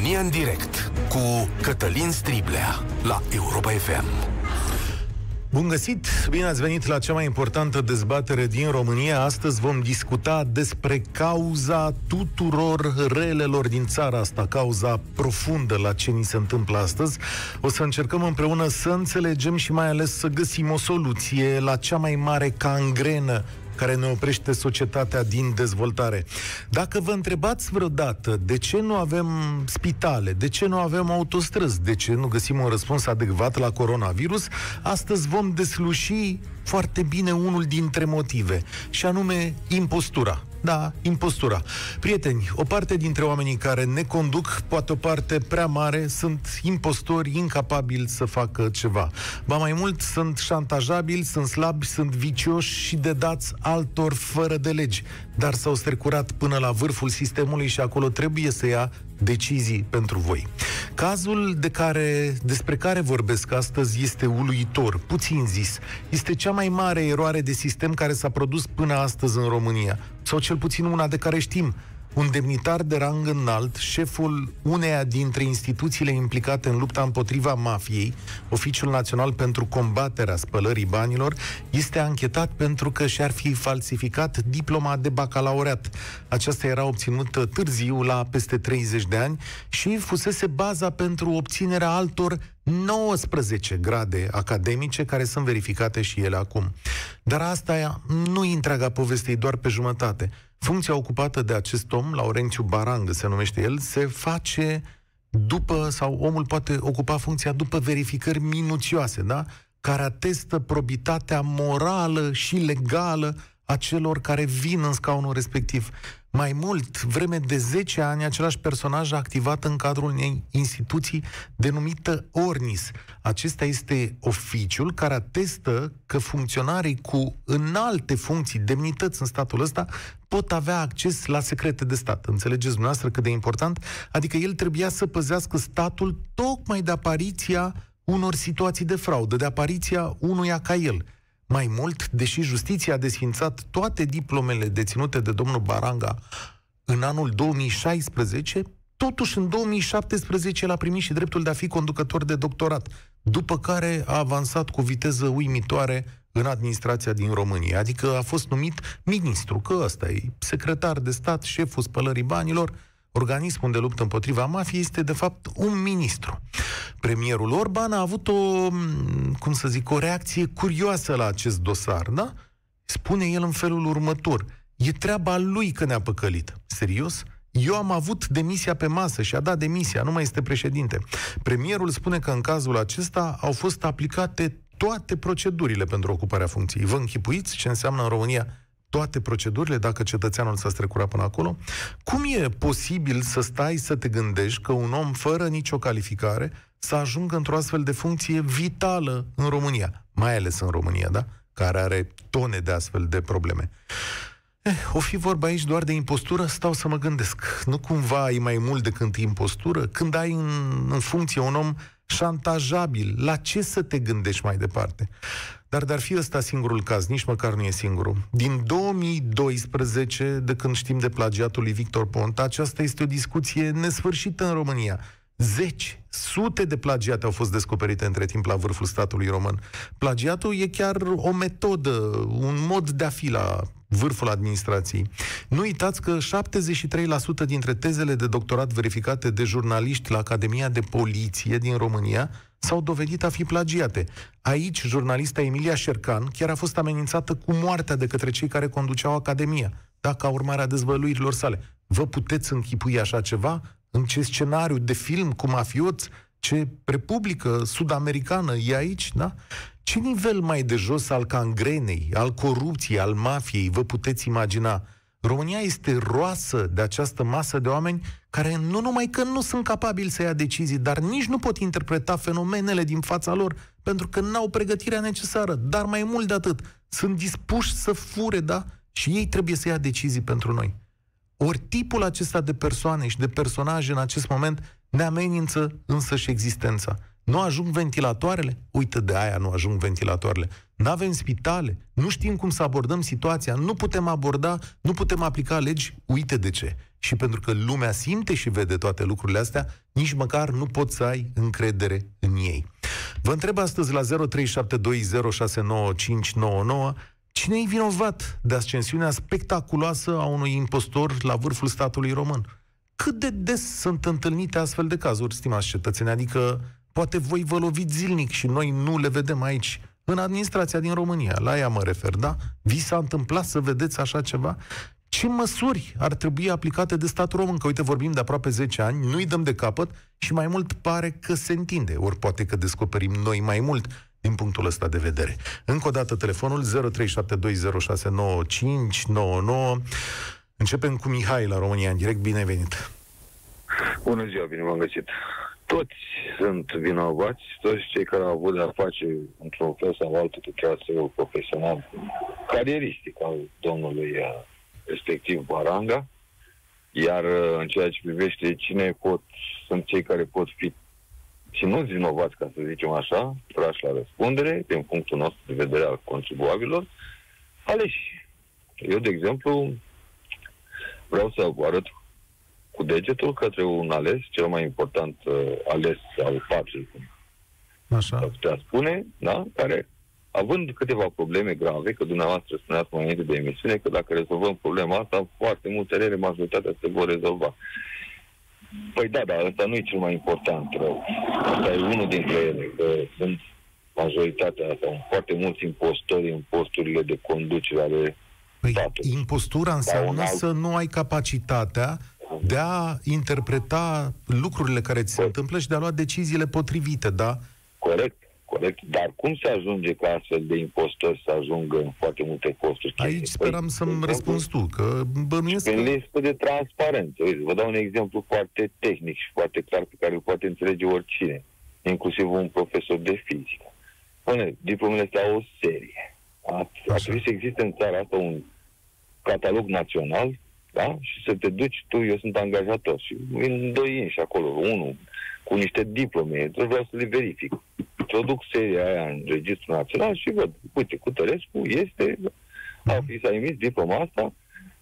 România în direct cu Cătălin Striblea la Europa FM. Bun găsit! Bine ați venit la cea mai importantă dezbatere din România. Astăzi vom discuta despre cauza tuturor relelor din țara asta, cauza profundă la ce ni se întâmplă astăzi. O să încercăm împreună să înțelegem și mai ales să găsim o soluție la cea mai mare cangrenă care ne oprește societatea din dezvoltare. Dacă vă întrebați vreodată de ce nu avem spitale, de ce nu avem autostrăzi, de ce nu găsim un răspuns adecvat la coronavirus, astăzi vom desluși foarte bine unul dintre motive, și anume impostura. Da, impostura. Prieteni, o parte dintre oamenii care ne conduc, poate o parte prea mare, sunt impostori, incapabili să facă ceva. Ba mai mult, sunt șantajabili, sunt slabi, sunt vicioși și de dați altor fără de legi. Dar s-au strecurat până la vârful sistemului și acolo trebuie să ia decizii pentru voi. Cazul de care, despre care vorbesc astăzi este uluitor, puțin zis. Este cea mai mare eroare de sistem care s-a produs până astăzi în România, sau cel puțin una de care știm un demnitar de rang înalt, șeful uneia dintre instituțiile implicate în lupta împotriva mafiei, Oficiul Național pentru Combaterea Spălării Banilor, este anchetat pentru că și-ar fi falsificat diploma de bacalaureat. Aceasta era obținută târziu, la peste 30 de ani, și fusese baza pentru obținerea altor 19 grade academice care sunt verificate și ele acum. Dar asta nu e întreaga poveste, e doar pe jumătate. Funcția ocupată de acest om, Laurențiu Barangă se numește el, se face după, sau omul poate ocupa funcția după verificări minuțioase, da? care atestă probitatea morală și legală a celor care vin în scaunul respectiv. Mai mult, vreme de 10 ani, același personaj a activat în cadrul unei instituții denumită Ornis. Acesta este oficiul care atestă că funcționarii cu înalte funcții, demnități în statul ăsta, pot avea acces la secrete de stat. Înțelegeți dumneavoastră cât de important? Adică el trebuia să păzească statul tocmai de apariția unor situații de fraudă, de apariția unuia ca el. Mai mult, deși justiția a desfințat toate diplomele deținute de domnul Baranga în anul 2016, totuși în 2017 l-a primit și dreptul de a fi conducător de doctorat, după care a avansat cu viteză uimitoare în administrația din România. Adică a fost numit ministru, că ăsta e secretar de stat, șeful spălării banilor, organismul de luptă împotriva mafiei este de fapt un ministru. Premierul Orban a avut o, cum să zic, o reacție curioasă la acest dosar, da? Spune el în felul următor. E treaba lui că ne-a păcălit. Serios? Eu am avut demisia pe masă și a dat demisia, nu mai este președinte. Premierul spune că în cazul acesta au fost aplicate toate procedurile pentru ocuparea funcției. Vă închipuiți ce înseamnă în România toate procedurile, dacă cetățeanul s-a strecurat până acolo, cum e posibil să stai să te gândești că un om fără nicio calificare să ajungă într-o astfel de funcție vitală în România, mai ales în România, da? Care are tone de astfel de probleme. Eh, o fi vorba aici doar de impostură, stau să mă gândesc. Nu cumva ai mai mult decât impostură? Când ai în, în funcție un om șantajabil, la ce să te gândești mai departe? Dar dar fi ăsta singurul caz, nici măcar nu e singurul. Din 2012, de când știm de plagiatul lui Victor Ponta, aceasta este o discuție nesfârșită în România. Zeci, sute de plagiate au fost descoperite între timp la vârful statului român. Plagiatul e chiar o metodă, un mod de a fi la vârful administrației. Nu uitați că 73% dintre tezele de doctorat verificate de jurnaliști la Academia de Poliție din România s-au dovedit a fi plagiate. Aici, jurnalista Emilia Șercan chiar a fost amenințată cu moartea de către cei care conduceau Academia, dacă urmare a dezvăluirilor sale. Vă puteți închipui așa ceva? În ce scenariu de film cu mafioți? Ce republică sud-americană e aici, da? Ce nivel mai de jos al cangrenei, al corupției, al mafiei vă puteți imagina? România este roasă de această masă de oameni care nu numai că nu sunt capabili să ia decizii, dar nici nu pot interpreta fenomenele din fața lor, pentru că n-au pregătirea necesară. Dar mai mult de atât, sunt dispuși să fure, da? Și ei trebuie să ia decizii pentru noi. Ori tipul acesta de persoane și de personaje în acest moment ne amenință însă și existența. Nu ajung ventilatoarele? Uite, de aia nu ajung ventilatoarele. Nu avem spitale, nu știm cum să abordăm situația, nu putem aborda, nu putem aplica legi, uite de ce. Și pentru că lumea simte și vede toate lucrurile astea, nici măcar nu poți să ai încredere în ei. Vă întreb astăzi la 0372069599 cine e vinovat de ascensiunea spectaculoasă a unui impostor la vârful statului român? Cât de des sunt întâlnite astfel de cazuri, stimați cetățeni? Adică poate voi vă loviți zilnic și noi nu le vedem aici în administrația din România. La ea mă refer, da? Vi s-a întâmplat să vedeți așa ceva? Ce măsuri ar trebui aplicate de statul român? Că, uite, vorbim de aproape 10 ani, nu-i dăm de capăt și mai mult pare că se întinde. Ori poate că descoperim noi mai mult din punctul ăsta de vedere. Încă o dată telefonul 0372069599. Începem cu Mihai la România în direct. Bine venit! Bună ziua, bine v-am găsit! Toți sunt vinovați, toți cei care au avut de-a face într-un fel sau altul cu traseul profesional, carieristic al domnului uh, respectiv Baranga, iar uh, în ceea ce privește cine pot, sunt cei care pot fi ținuți vinovați, ca să zicem așa, trași la răspundere, din punctul nostru de vedere al contribuabilor, aleși. Eu, de exemplu, vreau să arăt cu degetul către un ales, cel mai important uh, ales al patrii, cum Așa. putea spune, da? care, având câteva probleme grave, că dumneavoastră spuneați mai înainte de emisiune, că dacă rezolvăm problema asta, foarte multe rele, majoritatea se vor rezolva. Păi da, dar ăsta nu e cel mai important rău. Asta e unul dintre ele, că sunt majoritatea sau foarte mulți impostori în posturile de conducere ale Păi, statului. impostura înseamnă alt- să nu ai capacitatea de a interpreta lucrurile care ți se Păi. întâmplă și de a lua deciziile potrivite, da? Corect, corect. Dar cum se ajunge ca astfel de impostori să ajungă în foarte multe posturi? Aici Păi, speram de să-mi exemplu, răspunzi tu, că bănuiesc Prin că... listă de transparență. Uite, vă dau un exemplu foarte tehnic și foarte clar pe care îl poate înțelege oricine, inclusiv un profesor de fizică. Pune, diplomele astea au o serie. A, a Așa. trebuit să existe în țara asta un catalog național, da? Și să te duci tu, eu sunt angajator și în doi inși acolo, unul cu niște diplome, deci vreau să le verific. Introduc seria aia în registrul național și văd, uite, cu Tărescu este, a fi s-a emis diploma asta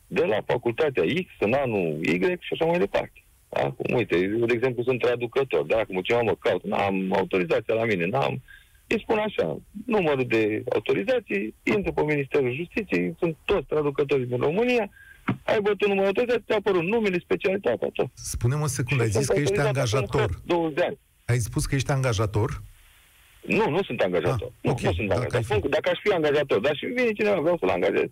de la facultatea X în anul Y și așa mai departe. Da? Cum, uite, eu, de exemplu, sunt traducător. Dacă cineva mă caut, n-am autorizația la mine, n-am... Îi spun așa, numărul de autorizații, intră pe Ministerul Justiției, sunt toți traducătorii din România, ai bătut numărul autorizației, ți-a apărut numele, specialitatea, tot. Spune-mă o secundă, ai Și zis sunt că ești autorizat acum angajator. 20 de ani. Ai spus că ești angajator? Nu, nu sunt angajator. Ah, nu, ok, nu sunt dacă angajator. ai fi- Spun că Dacă aș fi angajator, dar și vine cineva, vreau să-l angajez.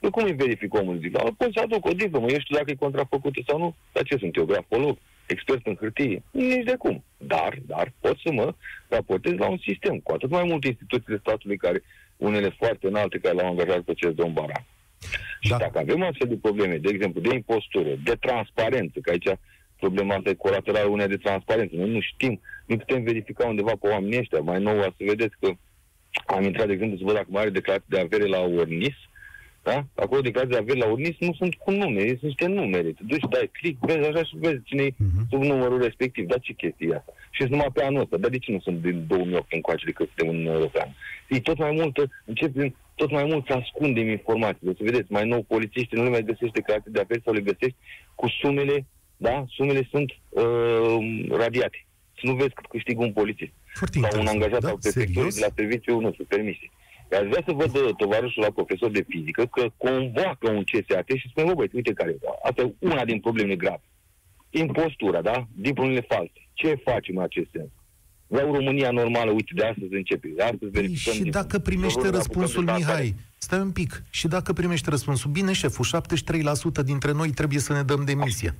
Eu cum îi verific omul? Zic, dar pot să aduc o diplomă, eu știu dacă e contrafăcută sau nu. Dar ce sunt eu, grafolog, expert în hârtie? Nici de cum. Dar, dar pot să mă raportez la un sistem, cu atât mai multe instituțiile statului care, unele foarte înalte, care l-au angajat pe acest domn Baran. Și Da. dacă avem astfel de probleme, de exemplu, de impostură, de transparență, că aici problema asta e colaterală unei de transparență. Noi nu știm, nu putem verifica undeva pe oamenii ăștia. Mai nou, să vedeți că am intrat, de exemplu, să văd dacă mai are declarații de avere la Ornis, da? Acolo declarații de avere la Ornis nu sunt cu nume, sunt niște numere. Te duci, dai click, vezi așa și vezi cine e Mhm. sub numărul respectiv. Dar ce chestie e asta? Și sunt numai pe anul ăsta. Dar de ce nu sunt din 2008 încoace decât suntem în Uniunea Europeană? E tot mai multă, începem tot mai mult să ascundem informațiile. Să vedeți, mai nou polițiștii nu le mai găsești declarații de avere sau le găsești cu sumele, da? Sumele sunt uh, radiate. Să nu vezi cât câștigă un polițist Foarte sau un interesant. angajat da? al prefecturii Serios? de la serviciu, nu știu, permise. Aș vrea să văd uh, tovarășul la profesor de fizică că convoacă un CSAT și spune, bă, băieți, uite care e. Asta e una din problemele grave. Impostura, da? Diplomele false. Ce facem în acest sens? Vreau România normală, uite, de astăzi începe. De astăzi Păi, verificăm. și diplomele. dacă primește Vreau să răspunsul, apucăm de Mihai, stai un pic, și dacă primește răspunsul, bine, șeful, 73% dintre noi trebuie să ne dăm demisia.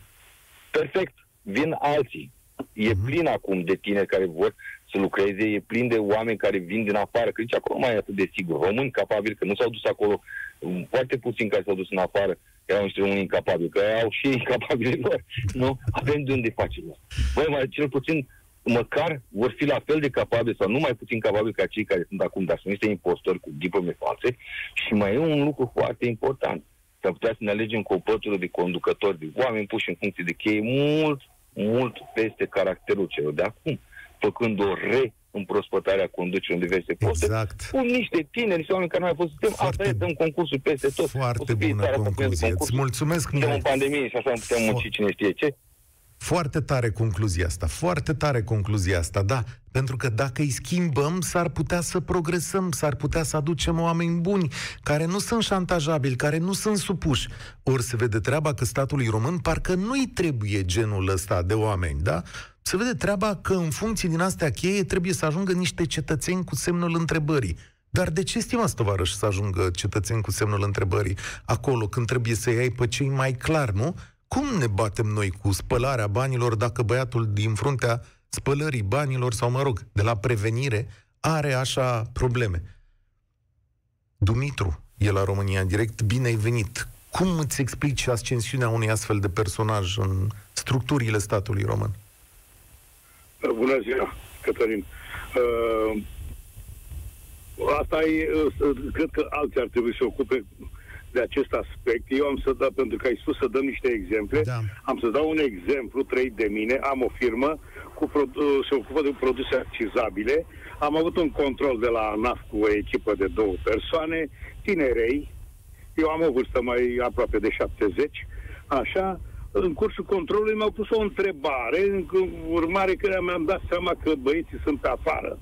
Perfect. Vin alții. E Mhm. plin acum de tineri care vor să lucreze, e plin de oameni care vin din afară, că nici acolo nu mai e atât de sigur. Români capabili, că nu s-au dus acolo, um, foarte puțini care s-au dus în afară, erau niște români incapabili, că au și ei incapabili lor. Nu? Avem de unde facem asta. Băi, mai cel puțin, măcar vor fi la fel de capabili sau nu mai puțin capabili ca cei care sunt acum, dar sunt niște impostori cu diplome false. Și mai e un lucru foarte important. S-ar putea să ne alegem cu o pătură de conducători, de oameni puși în funcție de cheie mult, mult peste caracterul celor de acum. făcând o re împrospătarea conducerii în diverse poste. Exact. Pun niște tineri, niște oameni care nu au fost sistem, Foarte- asta e, dăm concursul peste tot. O Foarte să fie bună țara asta plină de concluzie. Îți concursuri. mulțumesc, Suntem Mihai. în pandemie și așa nu putem Fo- munci cine știe ce. Foarte tare concluzia asta, foarte tare concluzia asta, da. Pentru că dacă îi schimbăm, s-ar putea să progresăm, s-ar putea să aducem oameni buni, care nu sunt șantajabili, care nu sunt supuși. Ori se vede treaba că statului român parcă nu-i trebuie genul ăsta de oameni, da? Se vede treaba că în funcție din astea cheie trebuie să ajungă niște cetățeni cu semnul întrebării. Dar de ce, stimați tovarăși, să ajungă cetățeni cu semnul întrebării acolo când trebuie să iei pe cei mai clar, nu? Cum ne batem noi cu spălarea banilor dacă băiatul din fruntea spălării banilor sau, mă rog, de la prevenire, are așa probleme? Dumitru e la România în direct, bine ai venit. Cum îți explici ascensiunea unui astfel de personaj în structurile statului român? Bună ziua, Cătălin. Uh, asta e, uh, cred că alții ar trebui să se ocupe de acest aspect. Eu am să dau, pentru că ai spus să dăm niște exemple, Da. am să dau un exemplu trăit de mine. Am o firmă cu produ- uh, se ocupă de produse accizabile. Am avut un control de la ANAF cu o echipă de două persoane, tinerei. Eu am o vârstă mai aproape de 70. Așa, în cursul controlului mi-au pus o întrebare, în urmare că mi-am dat seama că băieții sunt pe afară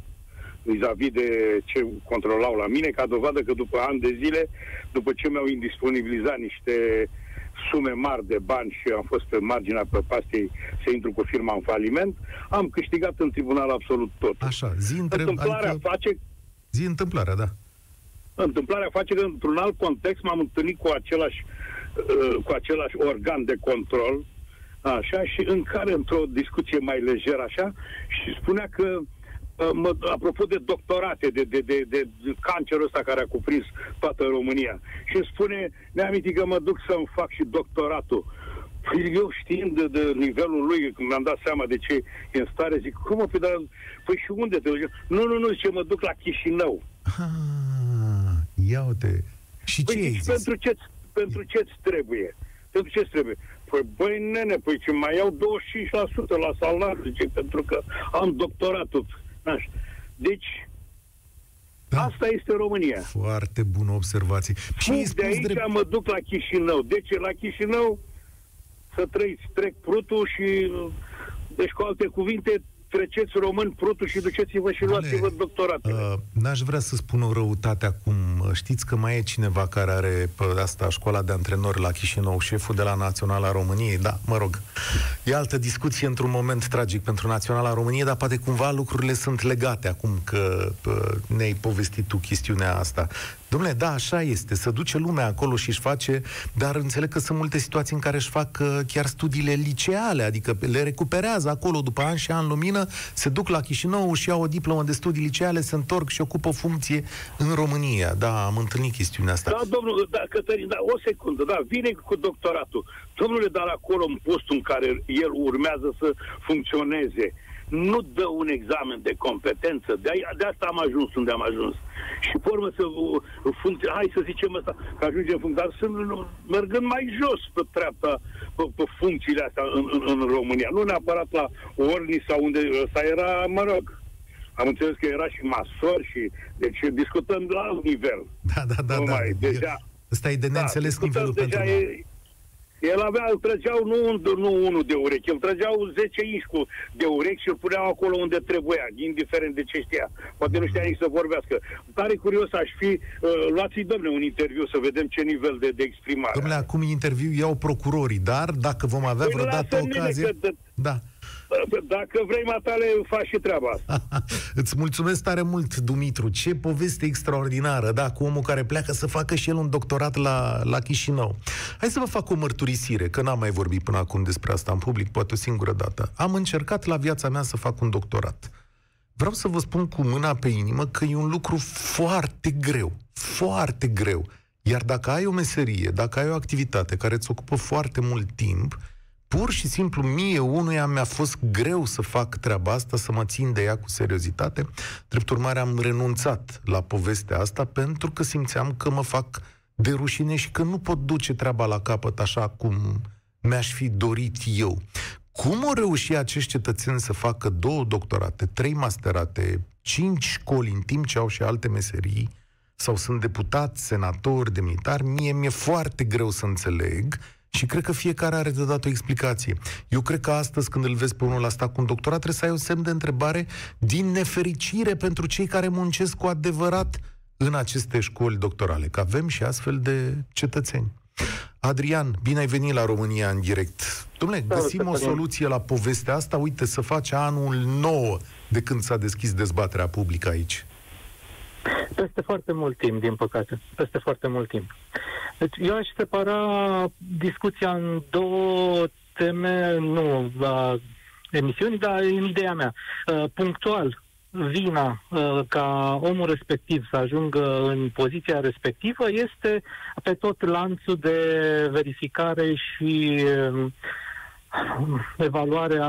vis-a-vis de ce controlau la mine, ca dovadă că după ani de zile, după ce mi-au indisponibilizat niște sume mari de bani și am fost pe marginea prăpastiei să intru cu firma în faliment, am câștigat în tribunal absolut tot. Așa, zi întreb, Întâmplarea adică, face zi întâmplarea, da. întâmplarea face că într-un alt context m-am întâlnit cu același, uh, cu același organ de control, așa, și în care, într-o discuție mai lejeră, așa, și spunea că uh, Mă, apropo de doctorate, de, de, de, de cancerul ăsta care a cuprins toată România. Și îmi spune, ne aminti că mă duc să-mi fac și doctoratul. Păi eu știind de, de nivelul lui, când mi-am dat seama de ce e în stare, zic, cum mă, păi, dar, păi și unde te duci? Nu, nu, nu, zice, mă duc la Chișinău. Ah, ia uite. Și ce Păi ai zici, zis? pentru ce pentru ce-ți trebuie? Pentru ce-ți trebuie? Păi, băi, nene, păi ce mai iau 25% la salariu, zice, pentru că am doctoratul. Așa. Deci, Da. asta este România. Foarte bună observație. Și ai Fug de spus aici drept... mă duc la Chișinău. De ce la Chișinău? Să trăiți, trec prutul și... Deci, cu alte cuvinte, treceți român prutul și duceți-vă și luați-vă doctoratele. Uh, n-aș vrea să spun o răutate acum. Știți că mai e cineva care are pe asta școala de antrenori la Chișinău, șeful de la Naționala României? Da, mă rog. E altă discuție într-un moment tragic pentru Naționala României, dar poate cumva lucrurile sunt legate acum că uh, ne-ai povestit tu chestiunea asta. Domnule, da, așa este. Să duce lumea acolo și își face, dar înțeleg că sunt multe situații în care își fac uh, chiar studiile liceale, adică le recuperează acolo după ani și ani lumină, se duc la Chișinău și iau o diplomă de studii liceale, se întorc și ocupă o funcție în România. Da, am întâlnit chestiunea asta. Da, domnul, da, Cătălin, da, o secundă, da, vine cu doctoratul. Domnule, dar acolo în postul în care el urmează să funcționeze, nu dă un examen de competență. De, aia, de asta am ajuns unde am ajuns. Și pe urmă să uh, funcție, hai să zicem asta, că ajungem funcționar, să mergând mai jos pe treapta, pe, pe funcțiile astea în, în, în România. Nu neapărat la Orni sau unde ăsta era, mă rog, am înțeles că era și masor și... Deci discutăm la alt nivel. Da, da, da. Nu da. mai, deja- Ăsta e de neînțeles discutăm nivelul deja pentru noi. e, el avea, îl trăgeau nu, un, nu unul de urechi, îl trăgeau 10 inși cu de urechi și îl puneau acolo unde trebuia, indiferent de ce știa. Poate nu știa nici să vorbească. Tare curios aș fi, uh, luați-i, domne, un interviu să vedem ce nivel de, de exprimare. Domnule, acum interviu iau procurorii, dar dacă vom avea Păi vreodată lasă-mi mine ocazie... că de- Da. Dacă vrei, matale, faci și treaba asta. Îți mulțumesc tare mult, Dumitru. Ce poveste extraordinară, da, cu omul care pleacă să facă și el un doctorat la, la Chișinău. Hai să vă fac o mărturisire, că n-am mai vorbit până acum despre asta în public, poate o singură dată. Am încercat la viața mea să fac un doctorat. Vreau să vă spun cu mâna pe inimă că e un lucru foarte greu, foarte greu. Iar dacă ai o meserie, dacă ai o activitate care îți ocupă foarte mult timp, pur și simplu mie unuia mi-a fost greu să fac treaba asta, să mă țin de ea cu seriozitate. Drept urmare am renunțat la povestea asta pentru că simțeam că mă fac de rușine și că nu pot duce treaba la capăt așa cum mi-aș fi dorit eu. Cum au reușit acești cetățeni să facă două doctorate, trei masterate, cinci școli în timp ce au și alte meserii, sau sunt deputați, senatori, demnitari, mie mi-e foarte greu să înțeleg și cred că fiecare are de dat o explicație. Eu cred că astăzi, când îl vezi pe unul asta cu un doctorat, trebuie să ai un semn de întrebare din nefericire pentru cei care muncesc cu adevărat în aceste școli doctorale, că avem și astfel de cetățeni. Adrian, bine ai venit la România în direct. Domnule, găsim o soluție la povestea asta. Uite, să face anul nou de când s-a deschis dezbaterea publică aici. Peste foarte mult timp, din păcate. Peste foarte mult timp. Deci eu aș separa discuția în două teme, nu la emisiuni, dar în ideea mea. Uh, punctual, vina uh, ca omul respectiv să ajungă în poziția respectivă este pe tot lanțul de verificare și uh, evaluarea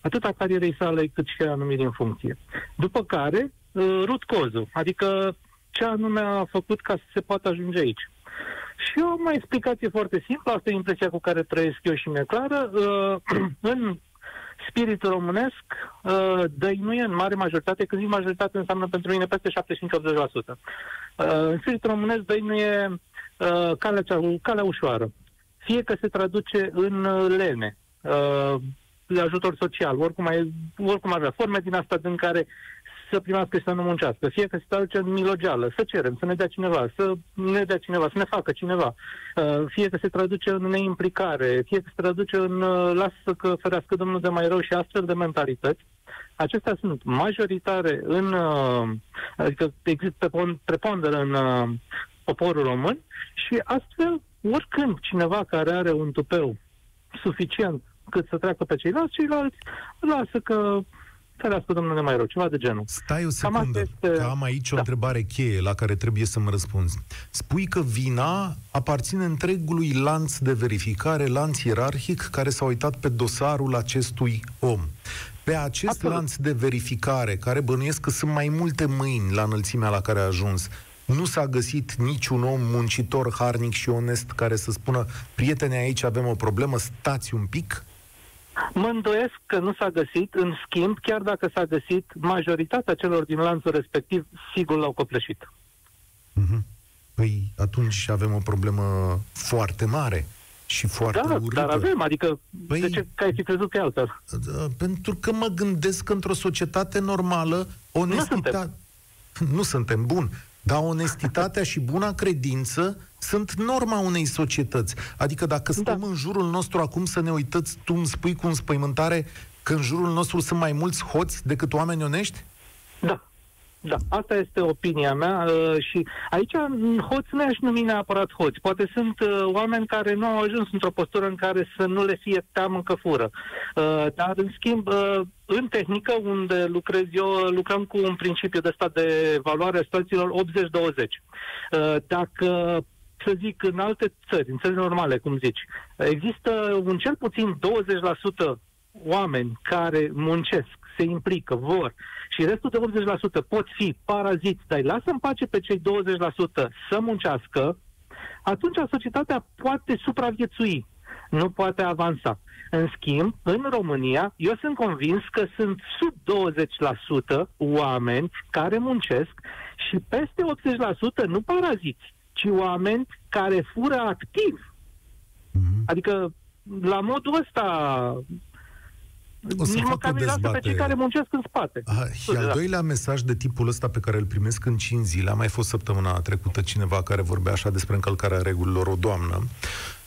atât a carierei sale cât și a numirii în funcție. După care, uh, rut cozul, adică ce anume a făcut ca să se poată ajunge aici. Și o mai explicație foarte simplă, asta e impresia cu care trăiesc eu și mi-e clară. Uh, în spiritul românesc uh, dăinuie în mare majoritate, când zic majoritate înseamnă pentru mine peste 75-80%. În spiritul românesc dăinuie calea, cea, calea ușoară. Fie că se traduce în lene, ajutor social, oricum, ai, oricum avea forme din asta din care să primească și să nu muncească. Fie că se traduce în milogeală, să cerem, să ne dea cineva, să ne dea cineva, să ne facă cineva. Uh, fie că se traduce în neimplicare, fie că se traduce în uh, lasă că ferească Domnul de mai rău și astfel de mentalități. Acestea sunt majoritare în, uh, adică există preponderă în poporul român și astfel, oricând cineva care are un tupeu suficient cât să treacă pe ceilalți, ceilalți lasă că ferească domnule mai rău, ceva de genul. Stai o secundă, este... că am aici o da. întrebare cheie la care trebuie să mă răspunzi. Spui că vina aparține întregului lanț de verificare, lanț ierarhic, care s-a uitat pe dosarul acestui om. Pe acest Absolut. lanț de verificare, care bănuiesc că sunt mai multe mâini la înălțimea la care a ajuns, nu s-a găsit niciun om muncitor, harnic și onest care să spună prietene, aici avem o problemă, stați un pic? Mă îndoiesc că nu s-a găsit, în schimb, chiar dacă s-a găsit, majoritatea celor din lanțul respectiv sigur l-au copleșit. Mm-hmm. Păi atunci avem o problemă foarte mare și foarte da, urâtă. dar avem, adică păi, de ce că ai fi crezut că altă? Da, pentru că mă gândesc că într-o societate normală onestitate... Nu suntem. Nu suntem, bun. Dar onestitatea și buna credință sunt norma unei societăți. Adică dacă stăm da. în jurul nostru acum să ne uitați, tu îmi spui cu înspăimântare că în jurul nostru sunt mai mulți hoți decât oameni onești? Da. Da, asta este opinia mea uh, și aici hoți nu aș numi neapărat hoți. Poate sunt uh, oameni care nu au ajuns într-o postură în care să nu le fie teamă că fură. Uh, dar, în schimb, uh, în tehnică, unde lucrez eu, lucrăm cu un principiu de stat de valoare a situațiilor 80-20. Uh, dacă să zic, în alte țări, în țări normale, cum zici, există un cel puțin 20% oameni care muncesc, se implică, vor, și restul de 80% pot fi paraziți, dar lasă în pace pe cei 20% să muncească, atunci societatea poate supraviețui, nu poate avansa. În schimb, în România, eu sunt convins că sunt sub 20% oameni care muncesc și peste 80% nu paraziți, ci oameni care fură activ. Mm-hmm. Adică, la modul ăsta, o să Nici măcar nu lasă pe cei care muncesc în spate. A, și al da. doilea mesaj de tipul ăsta pe care îl primesc în 5 zile, a mai fost săptămâna trecută cineva care vorbea așa despre încălcarea regulilor, o doamnă,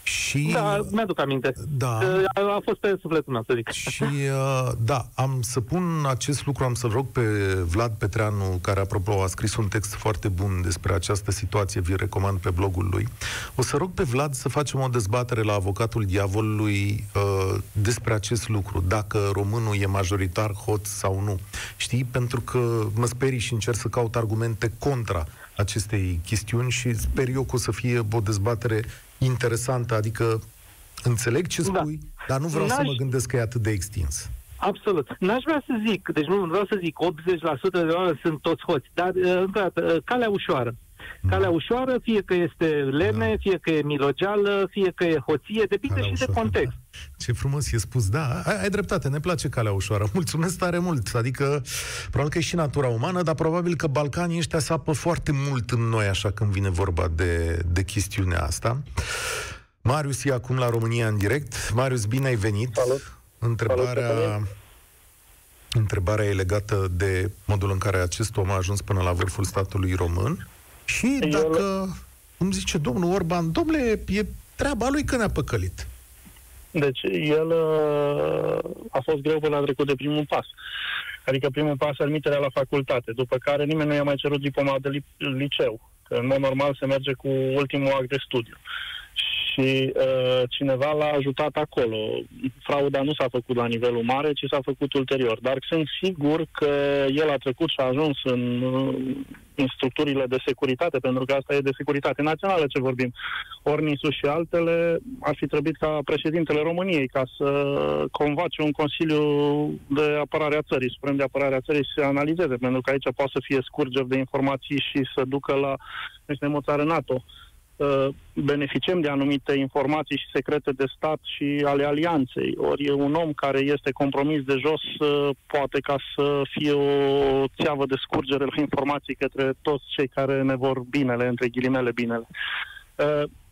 și... Da, mi-aduc aminte. Da. A fost pe sufletul meu, să zic. Și, uh, da, am să pun acest lucru, am să rog pe Vlad Petreanu, care, apropo, a scris un text foarte bun despre această situație, vi recomand pe blogul lui. O să rog pe Vlad să facem o dezbatere la avocatul diavolului uh, despre acest lucru, dacă românul e majoritar hot sau nu. Știi? Pentru că mă sperii și încerc să caut argumente contra acestei chestiuni și sper eu că o să fie o dezbatere interesantă, adică înțeleg ce da. spui, da. dar nu vreau N-aș... să mă gândesc că e atât de extins. Absolut. N-aș vrea să zic, deci nu vreau să zic 80% de oameni sunt toți hoți, dar, uh, încă o dată, uh, calea ușoară. Calea ușoară, fie că este lemne, Da. fie că e milogeală, fie că e hoție, depinde Calea și de ușoară, context. da. Ce frumos e spus, da, ai, ai dreptate, ne place calea ușoară. Mulțumesc tare mult. Adică, probabil că e și natura umană, dar probabil că Balcanii ăștia sapă foarte mult în noi, așa când vine vorba de, de chestiunea asta. Marius e acum la România în direct. Marius, bine ai venit. Salut. Întrebarea, Salut, întrebarea e legată de modul în care acest om a ajuns până la vârful statului român și Eu- dacă, cum zice domnul Orban, domnule, e treaba lui că ne-a păcălit. Deci el uh, a fost greu până a trecut de primul pas. Adică primul pas, admiterea la facultate, după care nimeni nu i-a mai cerut diploma de li- liceu. Că în mod normal se merge cu ultimul act de studiu. Și uh, cineva l-a ajutat acolo. Frauda nu s-a făcut la nivelul mare, ci s-a făcut ulterior. Dar sunt sigur că el a trecut și a ajuns în, uh, în structurile de securitate, pentru că asta e de securitate națională ce vorbim. Ornisu și altele ar fi trebuit ca președintele României ca să convoace un Consiliu de Apărare a Țării, Suprem de Apărare a Țării și să analizeze, pentru că aici poate să fie scurgeri de informații și să ducă la... Noi suntem o țară NATO. Uh, beneficiem de anumite informații și secrete de stat și ale alianței. Ori e un om care este compromis de jos, uh, poate ca să fie o țeavă de scurgere la informații către toți cei care ne vor binele, între ghilimele binele.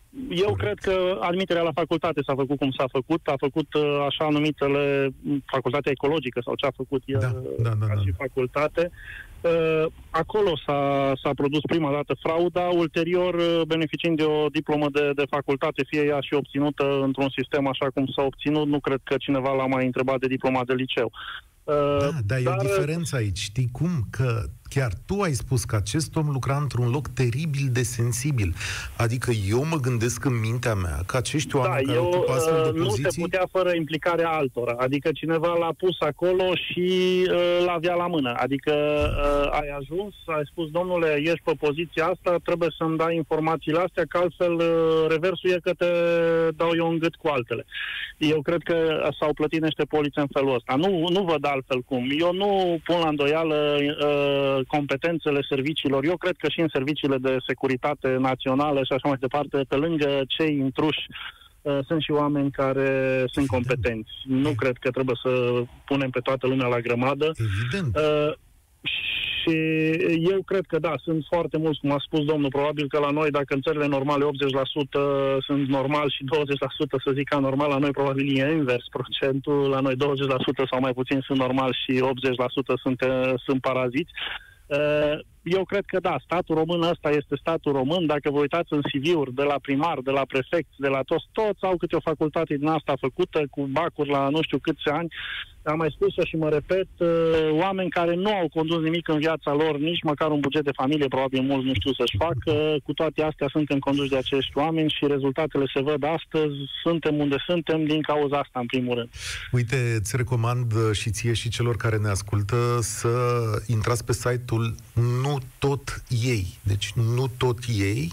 Uh, Eu cred că admiterea la facultate s-a făcut cum s-a făcut, a făcut uh, așa numitele m, facultatea ecologică sau ce a făcut el Da, da, da, ca da. și facultate. Uh, Acolo s-a, s-a produs prima dată frauda, ulterior uh, beneficiind de o diplomă de, de facultate, fie ea și obținută într-un sistem așa cum s-a obținut, nu cred că cineva l-a mai întrebat de diploma de liceu. Uh, Da, dar e o dar- diferență aici. Știi cum? Că chiar tu ai spus că acest om lucra într-un loc teribil de sensibil. Adică eu mă gândesc în mintea mea că acești Da, oameni care eu, ocupă astfel de uh, nu se poziții... putea fără implicarea altora. Adică cineva l-a pus acolo și uh, l-avea la mână. Adică uh, ai ajuns, ai spus, domnule, ești pe poziția asta, trebuie să-mi dai informațiile astea, că altfel uh, reversul e că te dau eu în gât cu altele. Eu cred că s-au plătit niște polițe în felul ăsta. Nu, nu văd altfel cum. Eu nu pun la îndoială uh, competențele serviciilor. Eu cred că și în serviciile de securitate națională și așa mai departe, pe lângă cei intruși Uh, sunt și oameni care sunt competenți. Nu cred că trebuie să punem pe toată lumea la grămadă. Evident. Uh, și eu cred că da, sunt foarte mulți, cum a spus domnul, probabil că la noi, dacă în țările normale 80% sunt normal și 20% să zic anormal, la noi probabil e invers procentul, la noi 20% sau mai puțin sunt normal și 80% sunt, uh, sunt paraziți. Uh, 呃 Eu cred că da, statul român ăsta este statul român. Dacă vă uitați în CV-uri de la primar, de la prefect, de la toți, toți au câte o facultate din asta făcută cu bacuri la nu știu câți ani. Am mai spus-o și mă repet, uh, oameni care nu au condus nimic în viața lor, nici măcar un buget de familie, probabil mulți nu știu să-și facă. Cu toate astea suntem conduși de acești oameni și rezultatele se văd astăzi. Suntem unde suntem din cauza asta, în primul rând. Uite, îți recomand uh, și ție și celor care ne ascultă să intrați pe site-ul Nu Tot Ei. Deci Nu Tot Ei.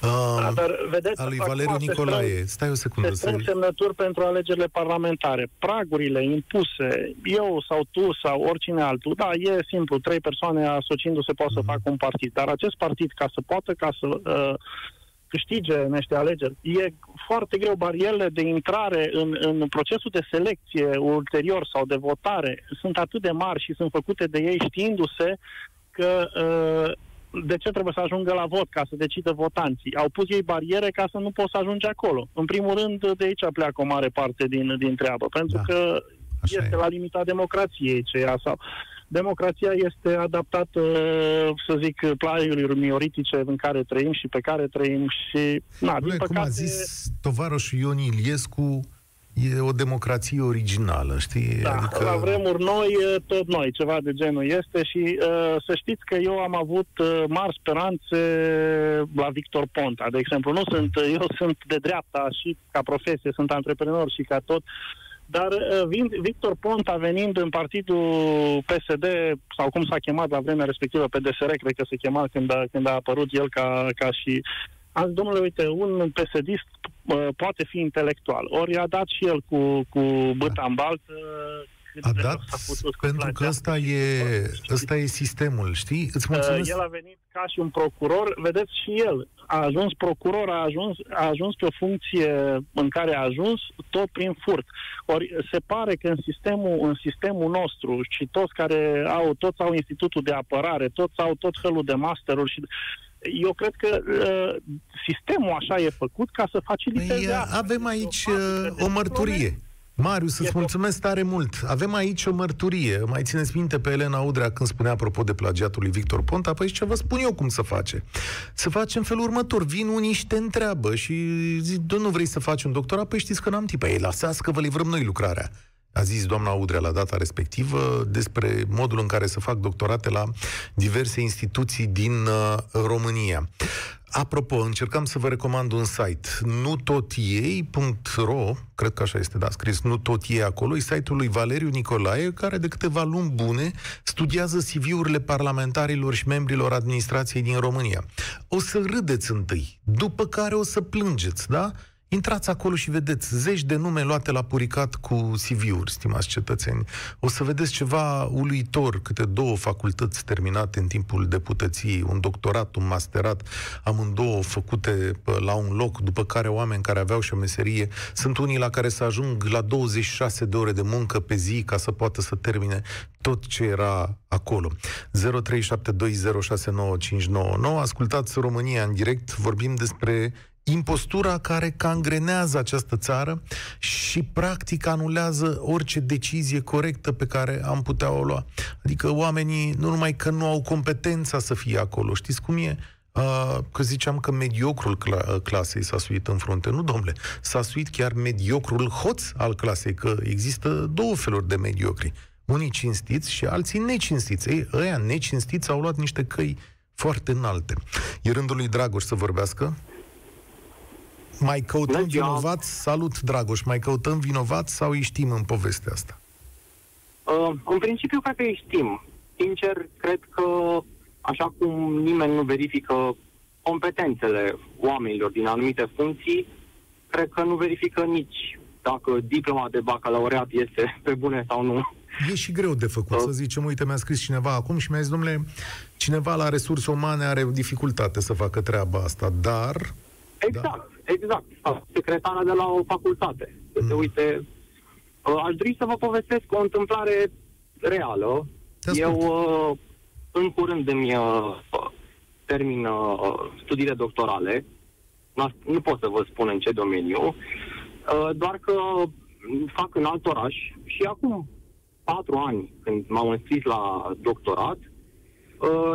Da, Uh, dar vedeți, al lui acum Valeriu se Nicolae. Stai o secundă. se strâng Să... semnături pentru alegerile parlamentare. Pragurile impuse, eu sau tu sau oricine altul, da, e simplu, trei persoane asociindu-se pot să Mhm. facă un partid. Dar acest partid, ca să poată, ca să uh, câștige în niște alegeri, e foarte greu barierele de intrare în, în procesul de selecție ulterior sau de votare sunt atât de mari și sunt făcute de ei știindu-se că uh, de ce trebuie să ajungă la vot ca să decidă votanții? Au pus ei bariere ca să nu poți să ajungi acolo. În primul rând, de aici pleacă o mare parte din, din treabă, pentru Da. că Așa este e. la limita democrației ceea sau democrația este adaptată, să zic, plaiului mioritice în care trăim și pe care trăim și, na, din Dom'le, cum păcate... a zis tovarășul Ion Iliescu, e o democrație originală, știi? Da, adică... la vremuri noi, tot noi, ceva de genul este și uh, să știți că eu am avut uh, mari speranțe la Victor Ponta, de exemplu. Nu sunt, eu sunt de dreapta și ca profesie, sunt antreprenor și ca tot, dar uh, vin, Victor Ponta venind în partidul PSD, sau cum s-a chemat la vremea respectivă, PDSR, cred că se chema când a, când a apărut el ca, ca și am zis, domnule, uite, un PSD uh, poate fi intelectual. Ori a dat și el cu, cu băta în baltă A dat pentru că ăsta e, ăsta e sistemul, știi? Îți mulțumesc. El a venit ca și un procuror, vedeți și el, a ajuns procuror, a ajuns, a ajuns pe o funcție în care a ajuns tot prin furt. Ori se pare că în sistemul, în sistemul nostru și toți care au, toți au institutul de apărare, toți au tot felul de masteruri și eu cred că uh, sistemul așa e făcut ca să faciliteze păi, Avem aici uh, o mărturie. Marius, îți mulțumesc tare mult. Avem aici o mărturie. Mai țineți minte pe Elena Udrea când spunea apropo de plagiatul lui Victor Ponta? Păi ce vă spun eu cum să face. Să facem felul următor. Vin unii și te întreabă și zic, nu vrei să faci un doctorat? Păi știți că n-am timp. Păi lăsați că vă livrăm noi lucrarea a zis doamna Udrea la data respectivă despre modul în care să fac doctorate la diverse instituții din uh, România. Apropo, încercam să vă recomand un site, nutotiei.ro, cred că așa este, da, scris nu tot ei acolo, e site-ul lui Valeriu Nicolae, care de câteva luni bune studiază CV-urile parlamentarilor și membrilor administrației din România. O să râdeți întâi, după care o să plângeți, da? Intrați acolo și vedeți zeci de nume luate la puricat cu CV-uri, stimați cetățeni. O să vedeți ceva uluitor, câte două facultăți terminate în timpul deputăției, un doctorat, un masterat, amândouă făcute la un loc, după care oameni care aveau și o meserie, sunt unii la care să ajung la 26 de ore de muncă pe zi ca să poată să termine tot ce era acolo. 0372069599. Ascultați România în direct, vorbim despre impostura care cangrenează această țară și practic anulează orice decizie corectă pe care am putea o lua. Adică oamenii nu numai că nu au competența să fie acolo, știți cum e? Uh, că ziceam că mediocrul cl- clasei s-a suit în frunte. Nu, domnule, s-a suit chiar mediocrul hoț al clasei, că există două feluri de mediocri. Unii cinstiți și alții necinstiți. Ei, ăia necinstiți au luat niște căi foarte înalte. E rândul lui Dragoș să vorbească. Mai căutăm vinovați? Salut, Dragoș. Mai căutăm vinovați sau îi știm în povestea asta? Uh, în principiu, cred că îi știm. Sincer, cred că așa cum nimeni nu verifică competențele oamenilor din anumite funcții, cred că nu verifică nici dacă diploma de bacalaureat este pe bune sau nu. E și greu de făcut, uh. să zicem, uite, mi-a scris cineva acum și mi-a zis, domnule, cineva la resurse umane are dificultate să facă treaba asta, dar... Exact. Da Exact, secretara de la o facultate. Să mm. se uite, uh, aș dori să vă povestesc o întâmplare reală. Eu, uh, în curând îmi uh, termin studiile doctorale. Nu pot să vă spun în ce domeniu, doar că fac în alt oraș și acum patru ani, când m-am înscris la doctorat,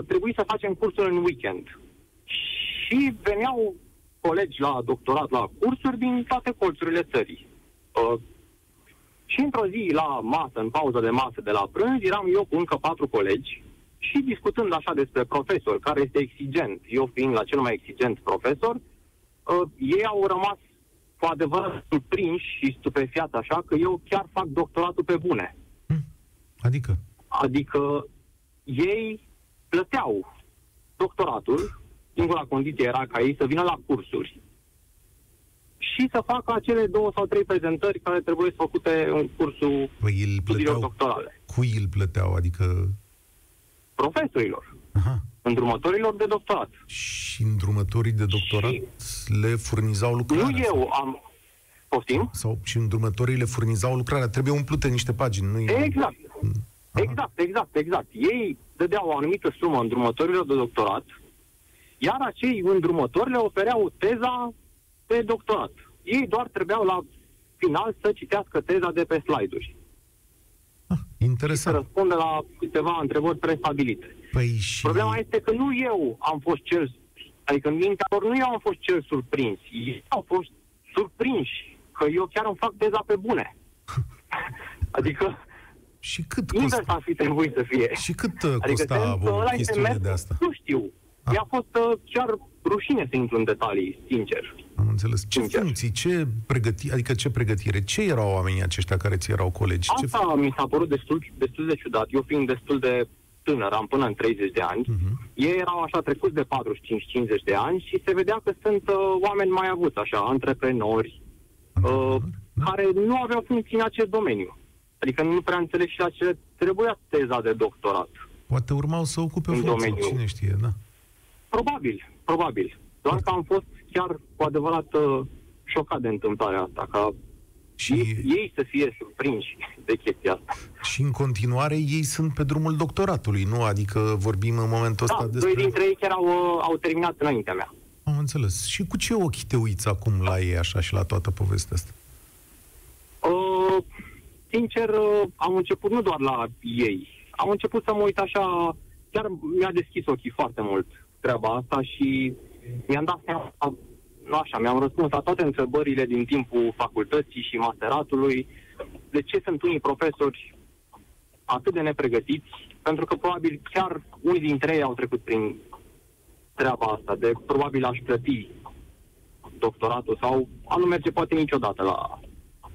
trebuie să facem cursul în weekend. Și veneau colegi la doctorat, la cursuri din toate colțurile țării. Uh, și într-o zi, la masă, în pauză de masă de la prânz, eram eu cu încă patru colegi și discutând așa despre profesor, care este exigent, eu fiind la cel mai exigent profesor, uh, ei au rămas cu adevărat surprinși și stupefiați așa că eu chiar fac doctoratul pe bune. Hm. Adică? Adică ei plăteau doctoratul Singura condiție era ca ei să vină la cursuri și să facă acele două sau trei prezentări care trebuie făcute în cursul păi îl plăteau, doctorale. Cui îl plăteau? Adică... Profesorilor. Aha. Îndrumătorilor de doctorat. Și îndrumătorii de doctorat și... le furnizau lucrarea? Nu eu am... Poftim? Sau și îndrumătorii le furnizau lucrarea. Trebuie umplute niște pagini. Nu exact. Mm. Aha. Exact, exact, exact. Ei dădeau o anumită sumă îndrumătorilor de doctorat iar acei îndrumători le ofereau teza pe doctorat. Ei doar trebuiau la final să citească teza de pe slide-uri. Ah, interesant. Și să răspundă la câteva întrebări prestabilite. Păi și... Problema este că nu eu am fost cel, adică în mintea lor nu eu am fost cel surprins. Ei au fost surprinși că eu chiar îmi fac teza pe bune. adică și cât invers costa? ar fi trebuit să fie. Și cât uh, adică costa o chestiune de asta? Nu știu. Ah. Mi-a fost uh, chiar rușine să intru în detalii, sincer. Am înțeles. Ce sincer. funcții, ce pregătire, adică ce pregătire, ce erau oamenii aceștia care ți erau colegi? Asta ce... mi s-a părut destul, destul de ciudat. Eu fiind destul de tânăr, am până în 30 de ani, uh-huh. ei erau așa trecuți de 45-50 de ani și se vedea că sunt uh, oameni mai avuți, așa, antreprenori, uh, da. care nu aveau funcții în acest domeniu. Adică nu prea înțeleg și la ce trebuia teza de doctorat. Poate urmau să ocupe o În funcție, domeniu. cine știe, da. Probabil, probabil. Doar că am fost chiar cu adevărat uh, șocat de întâmplarea asta, ca Și, ei, ei să fie surprinși de chestia asta. și în continuare ei sunt pe drumul doctoratului, nu? Adică vorbim în momentul ăsta Da, despre... doi dintre ei chiar au, uh, au terminat înaintea mea. Am înțeles. Și cu ce ochi te uiți acum la ei așa și la toată povestea asta? Uh, sincer, uh, am început nu doar la ei. Am început să mă uit așa, chiar mi-a deschis ochii foarte mult treaba asta și mi-am dat seama, nu așa, mi-am răspuns la toate întrebările din timpul facultății și masteratului, de ce sunt unii profesori atât de nepregătiți, pentru că probabil chiar unii dintre ei au trecut prin treaba asta, de probabil aș plăti doctoratul sau a nu merge poate niciodată la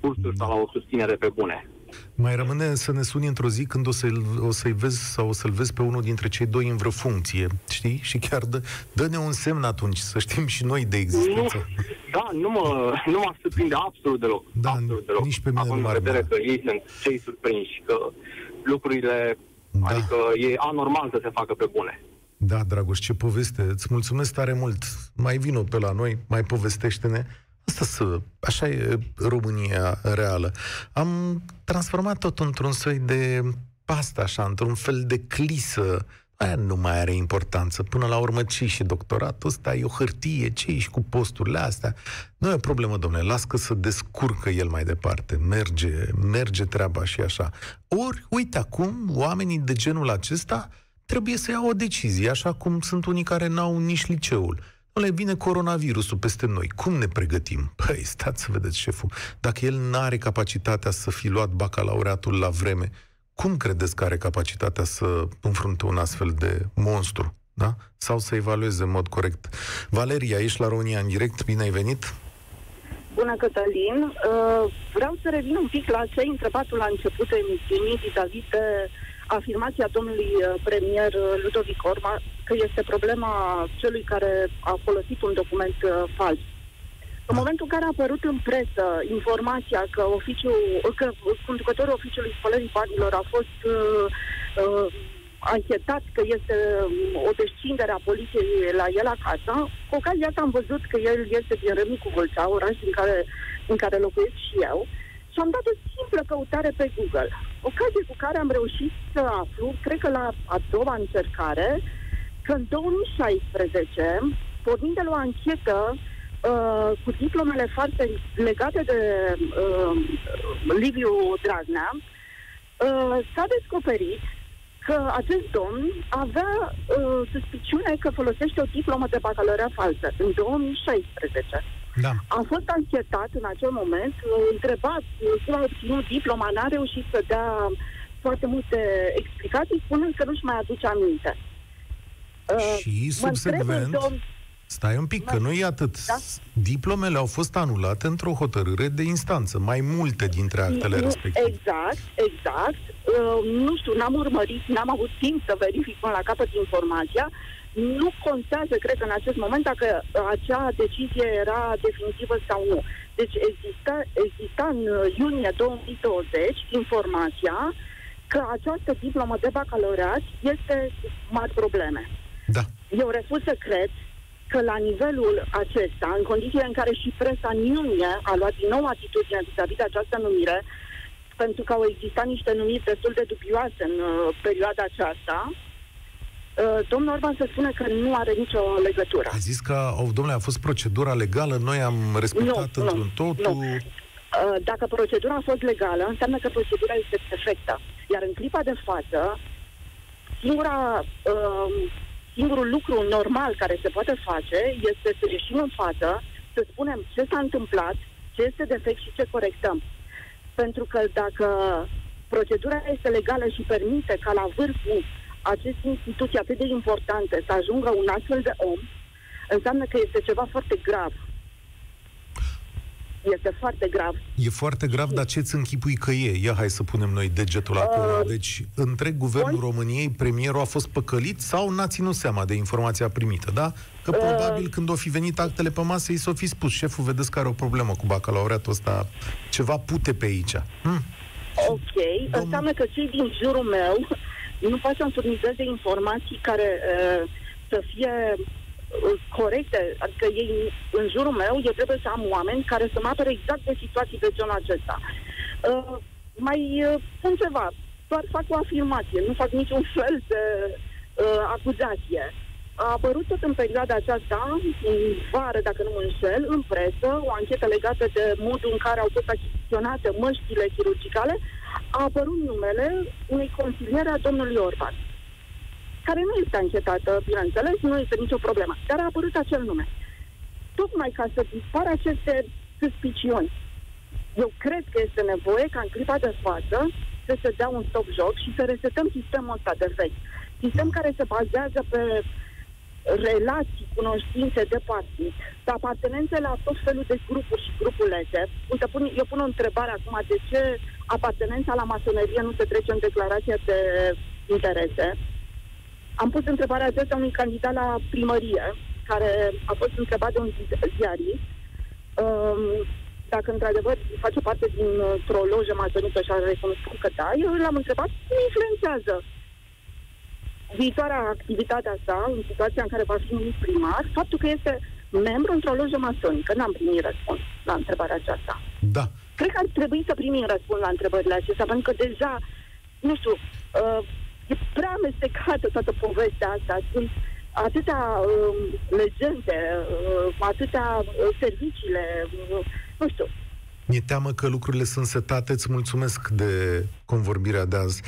cursuri sau la o susținere pe bune. Mai rămâne să ne suni într-o zi când o, să o să-i vezi sau o să-l vezi pe unul dintre cei doi în vreo funcție, știi? Și chiar dă, dă-ne un semn atunci, să știm și noi de Nu, existență. da, nu mă, nu mă surprinde absolut deloc. Da, absolut deloc. nici pe mine Având nu în m-ar vedere mira. că ei sunt cei surprinși, că lucrurile, Da. adică e anormal să se facă pe bune. Da, Dragoș, ce poveste. Îți mulțumesc tare mult. Mai vino pe la noi, mai povestește-ne. Asta să, așa e România reală. Am transformat tot într-un soi de pasta, așa, într-un fel de clisă. Aia nu mai are importanță. Până la urmă, ce și doctoratul ăsta e o hârtie, ce și cu posturile astea. Nu e o problemă, domnule, las că să descurcă el mai departe. Merge, merge treaba și așa. Ori, uite, acum, oamenii de genul acesta trebuie să iau o decizie, așa cum sunt unii care n-au nici liceul. Nu le vine coronavirusul peste noi. Cum ne pregătim? Păi, stați să vedeți, șeful. Dacă el nu are capacitatea să fi luat bacalaureatul la vreme, cum credeți că are capacitatea să înfrunte un astfel de monstru? Da? Sau să evalueze în mod corect. Valeria, ești la România în direct, bine ai venit. Bună, Cătălin. Uh, Vreau să revin un pic la ce ai întrebat tu la începutul emisiunii vis-a-vis de afirmația domnului uh, premier uh, Ludovic Orma că este problema celui care a folosit un document uh, fals. În momentul în care a apărut în presă informația că, oficiul, că conducătorul oficiului spălării banilor a fost uh, uh, anchetat că este um, o descindere a poliției la el acasă, cu ocazia asta am văzut că el este din Râmnicu Vâlcea, oraș din care, în care locuiesc și eu, și am dat o simplă căutare pe Google. Ocazie cu care am reușit să aflu, cred că la a doua încercare, că în 2016, pornind de la o anchetă uh, cu diplomele foarte legate de uh, Liviu Dragnea, uh, s-a descoperit că acest domn avea uh, suspiciune că folosește o diplomă de bacalaureat falsă în 2016. Da. A fost anchetat în acel moment, uh, întrebat uh, cum a obținut diploma, n-a reușit să dea foarte multe explicații, spunând că nu-și mai aduce aminte. Uh, Și mă întreb în subsecvent, domn- Stai un pic, că nu e atât. Da. Diplomele au fost anulate într-o hotărâre de instanță, mai multe dintre actele Nu, respective. Exact, exact. Uh, nu știu, n-am urmărit, n-am avut timp să verific până la capăt informația. Nu contează, cred că în acest moment, dacă acea decizie era definitivă sau nu. Deci exista, exista în uh, iunie 2020 informația că această diplomă de bacalaureat este cu mari probleme. Da. Eu refuz să cred că la nivelul acesta, în condițiile în care și presa în iunie a luat din nou atitudine vis-a-vis de această numire, pentru că au existat niște numiri destul de dubioase în uh, perioada aceasta, uh, domnul Orban se spune că nu are nicio legătură. A zis că, oh, domnule, a fost procedura legală, noi am respectat Nu, nu, într-un totul. nu. Uh, Dacă procedura a fost legală, înseamnă că procedura este perfectă. Iar în clipa de față, singura, uh, singurul lucru normal care se poate face este să ieșim în față, să spunem ce s-a întâmplat, ce este defect și ce corectăm. Pentru că dacă procedura este legală și permite ca la vârful acestei instituții atât de importante să ajungă un astfel de om, înseamnă că este ceva foarte grav. Este foarte grav. E foarte grav, dar ce-ți închipui că e? Ia hai să punem noi degetul acolo. Uh, Deci, întreg guvernul bun. României, premierul a fost păcălit sau n-a ținut seama de informația primită, da? Că probabil când o fi venit actele pe masă, i s-o fi spus, șeful, vedeți că are o problemă cu bacalaureatul ăsta, ceva pute pe aici. Hm? ok, înseamnă că cei din jurul meu nu pot să-mi furnizeze informații care uh, să fie uh, corecte. Adică ei, în jurul meu, eu trebuie să am oameni care să mă apere exact de situații de genul acesta. Uh, mai uh, spun ceva, doar fac o afirmație, nu fac niciun fel de uh, acuzație. A apărut tot în perioada aceasta, în vară, dacă nu mă înșel, în presă, o anchetă legată de modul în care au fost achiziționate măștile chirurgicale, a apărut numele unei consiliere a domnului Orban, care nu este anchetată, bineînțeles, nu este nicio problemă, dar a apărut acel nume. Tocmai ca să dispară aceste suspiciuni. Eu cred că este nevoie ca în clipa de față să se dea un stop joc și să resetăm sistemul ăsta de vechi. Sistem care se bazează pe relații, cunoștințe de partid, pe apartenențe la tot felul de grupuri și grupulețe. Uite, pun, eu pun o întrebare acum, de ce apartenența la masonerie nu se trece în declarația de interese? Am pus întrebarea aceasta unui candidat la primărie, care a fost întrebat de un ziarist, um, dacă într-adevăr face parte dintr-o lojă masonică și a recunoscut că da, eu l-am întrebat cum influențează viitoarea activitatea sa, în situația în care va fi numit primar, faptul că este membru într-o lojă masonică. N-am primit răspuns la întrebarea aceasta. Da. Cred că ar trebui să primim răspuns la întrebările acestea, pentru că deja, nu știu, uh, e prea amestecată toată povestea asta. Sunt atâtea uh, legende, uh, atâtea uh, serviciile, uh, nu știu, mi-e teamă că lucrurile sunt setate. Îți mulțumesc de convorbirea de azi.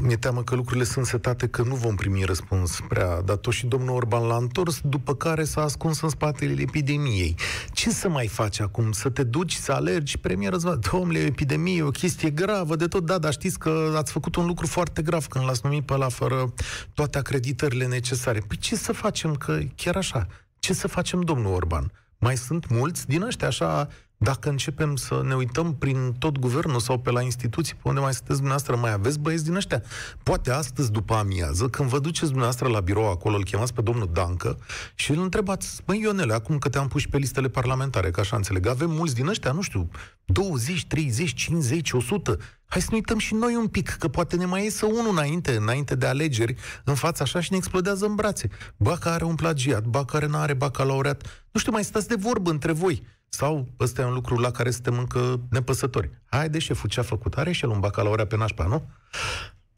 Mi-e teamă că lucrurile sunt setate că nu vom primi răspuns prea dat și domnul Orban l-a întors, după care s-a ascuns în spatele epidemiei. Ce să mai faci acum? Să te duci, să alergi? Premier Răzvan, domnule, epidemie e o chestie gravă de tot, da, dar știți că ați făcut un lucru foarte grav când l-ați numit pe la fără toate acreditările necesare. Păi ce să facem? Că chiar așa, ce să facem, domnul Orban? Mai sunt mulți din ăștia așa dacă începem să ne uităm prin tot guvernul sau pe la instituții, pe unde mai sunteți dumneavoastră, mai aveți băieți din ăștia? Poate astăzi, după amiază, când vă duceți dumneavoastră la birou acolo, îl chemați pe domnul Dancă și îl întrebați, măi Ionele, acum că te-am pus pe listele parlamentare, ca așa înțeleg, avem mulți din ăștia, nu știu, 20, 30, 50, 100. Hai să ne uităm și noi un pic, că poate ne mai iese unul înainte, înainte de alegeri, în fața așa și ne explodează în brațe. Ba că are un plagiat, ba care nu are bacalaureat. Nu știu, mai stați de vorbă între voi. Sau ăsta e un lucru la care suntem încă nepăsători. Haide, șeful, ce a făcut? Are și el un bacalaureat pe nașpa, nu?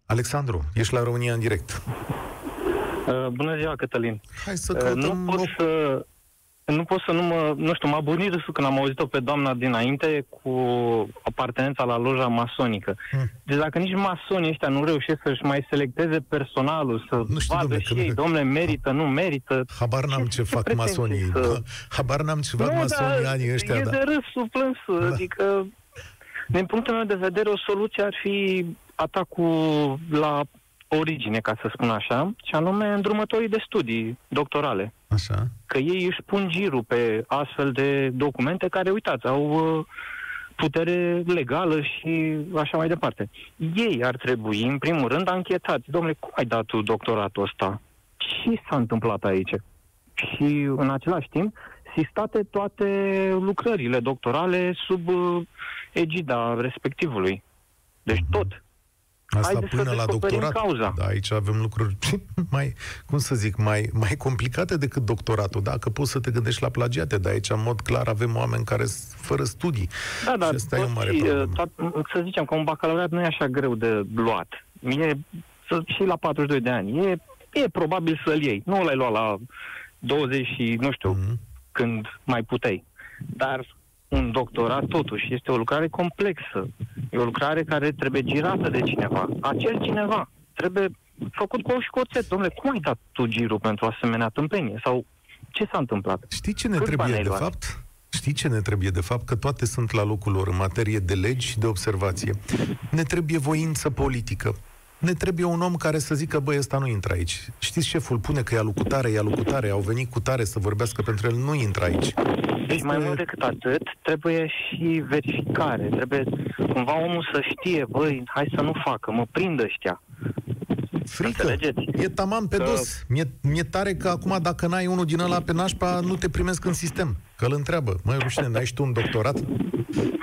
Alexandru, ești la România în direct. Uh, bună ziua, Cătălin. Hai să căutăm... Uh, nu pot să nu pot să nu mă... Nu știu, m-a bunit râsul când am auzit-o pe doamna dinainte cu apartenența la loja masonică. Hmm. Deci dacă nici masonii ăștia nu reușesc să-și mai selecteze personalul, să nu știu, vadă domne, și ei, domnule, merită, nu merită... Habar n-am ce, ce fac masonii. Să... Habar n-am ce fac nu, masonii da, anii ăștia. E da. de râs plâns. Da. Adică, din punctul meu de vedere, o soluție ar fi atacul la origine, ca să spun așa, și anume îndrumătorii de studii doctorale. Așa. Că ei își pun girul pe astfel de documente care, uitați, au uh, putere legală și așa mai departe. Ei ar trebui, în primul rând, anchetați. Domnule, cum ai dat tu doctoratul ăsta? Ce s-a întâmplat aici? Și, în același timp, sistate toate lucrările doctorale sub uh, egida respectivului. Deci uh-huh. tot Asta Haideți până la doctorat. Cauza. Da, aici avem lucruri mai, cum să zic, mai, mai complicate decât doctoratul. Dacă poți să te gândești la plagiate, dar aici, în mod clar, avem oameni care sunt fără studii. Da, da, și asta e o mare problemă. Tot, să zicem că un bacalaureat nu e așa greu de luat. E, să, și la 42 de ani. E, e probabil să-l iei. Nu l-ai luat la 20 și, nu știu, mm-hmm. când mai puteai. Dar un doctorat, totuși, este o lucrare complexă. E o lucrare care trebuie girată de cineva. Acel cineva trebuie făcut cu și cu oțet. Domnule, cum ai dat tu girul pentru asemenea tâmpenie? Sau ce s-a întâmplat? Știi ce ne Cât trebuie, de fapt? Știi ce ne trebuie, de fapt? Că toate sunt la locul lor în materie de legi și de observație. Ne trebuie voință politică ne trebuie un om care să zică, băi, ăsta nu intră aici. Știți, șeful pune că e alucutare, e alucutare, au venit cu tare să vorbească pentru el, nu intră aici. Deci este... mai mult decât atât, trebuie și verificare. Trebuie cumva omul să știe, băi, hai să nu facă, mă prind ăștia. Frică. Înțelegeți? E tamam pe că... dos. Mi-e, mi-e tare că acum dacă n-ai unul din ăla pe nașpa, nu te primesc în sistem. că îl întreabă, măi, rușine, n-ai și tu un doctorat?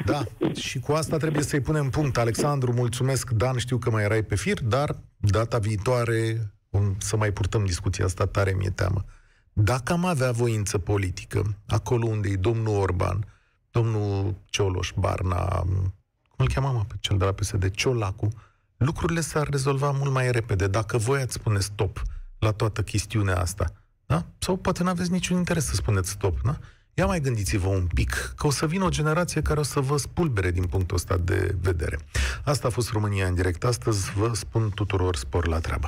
Da, și cu asta trebuie să-i punem punct. Alexandru, mulțumesc, Dan, știu că mai erai pe fir, dar data viitoare să mai purtăm discuția asta, tare mi-e teamă. Dacă am avea voință politică, acolo unde e domnul Orban, domnul Cioloș, Barna, cum îl cheamă pe cel de la PSD, Ciolacu, lucrurile s-ar rezolva mult mai repede dacă voi ați spune stop la toată chestiunea asta. Da? Sau poate nu aveți niciun interes să spuneți stop. Da? Ia mai gândiți-vă un pic, că o să vină o generație care o să vă spulbere din punctul ăsta de vedere. Asta a fost România în direct. Astăzi vă spun tuturor spor la treabă.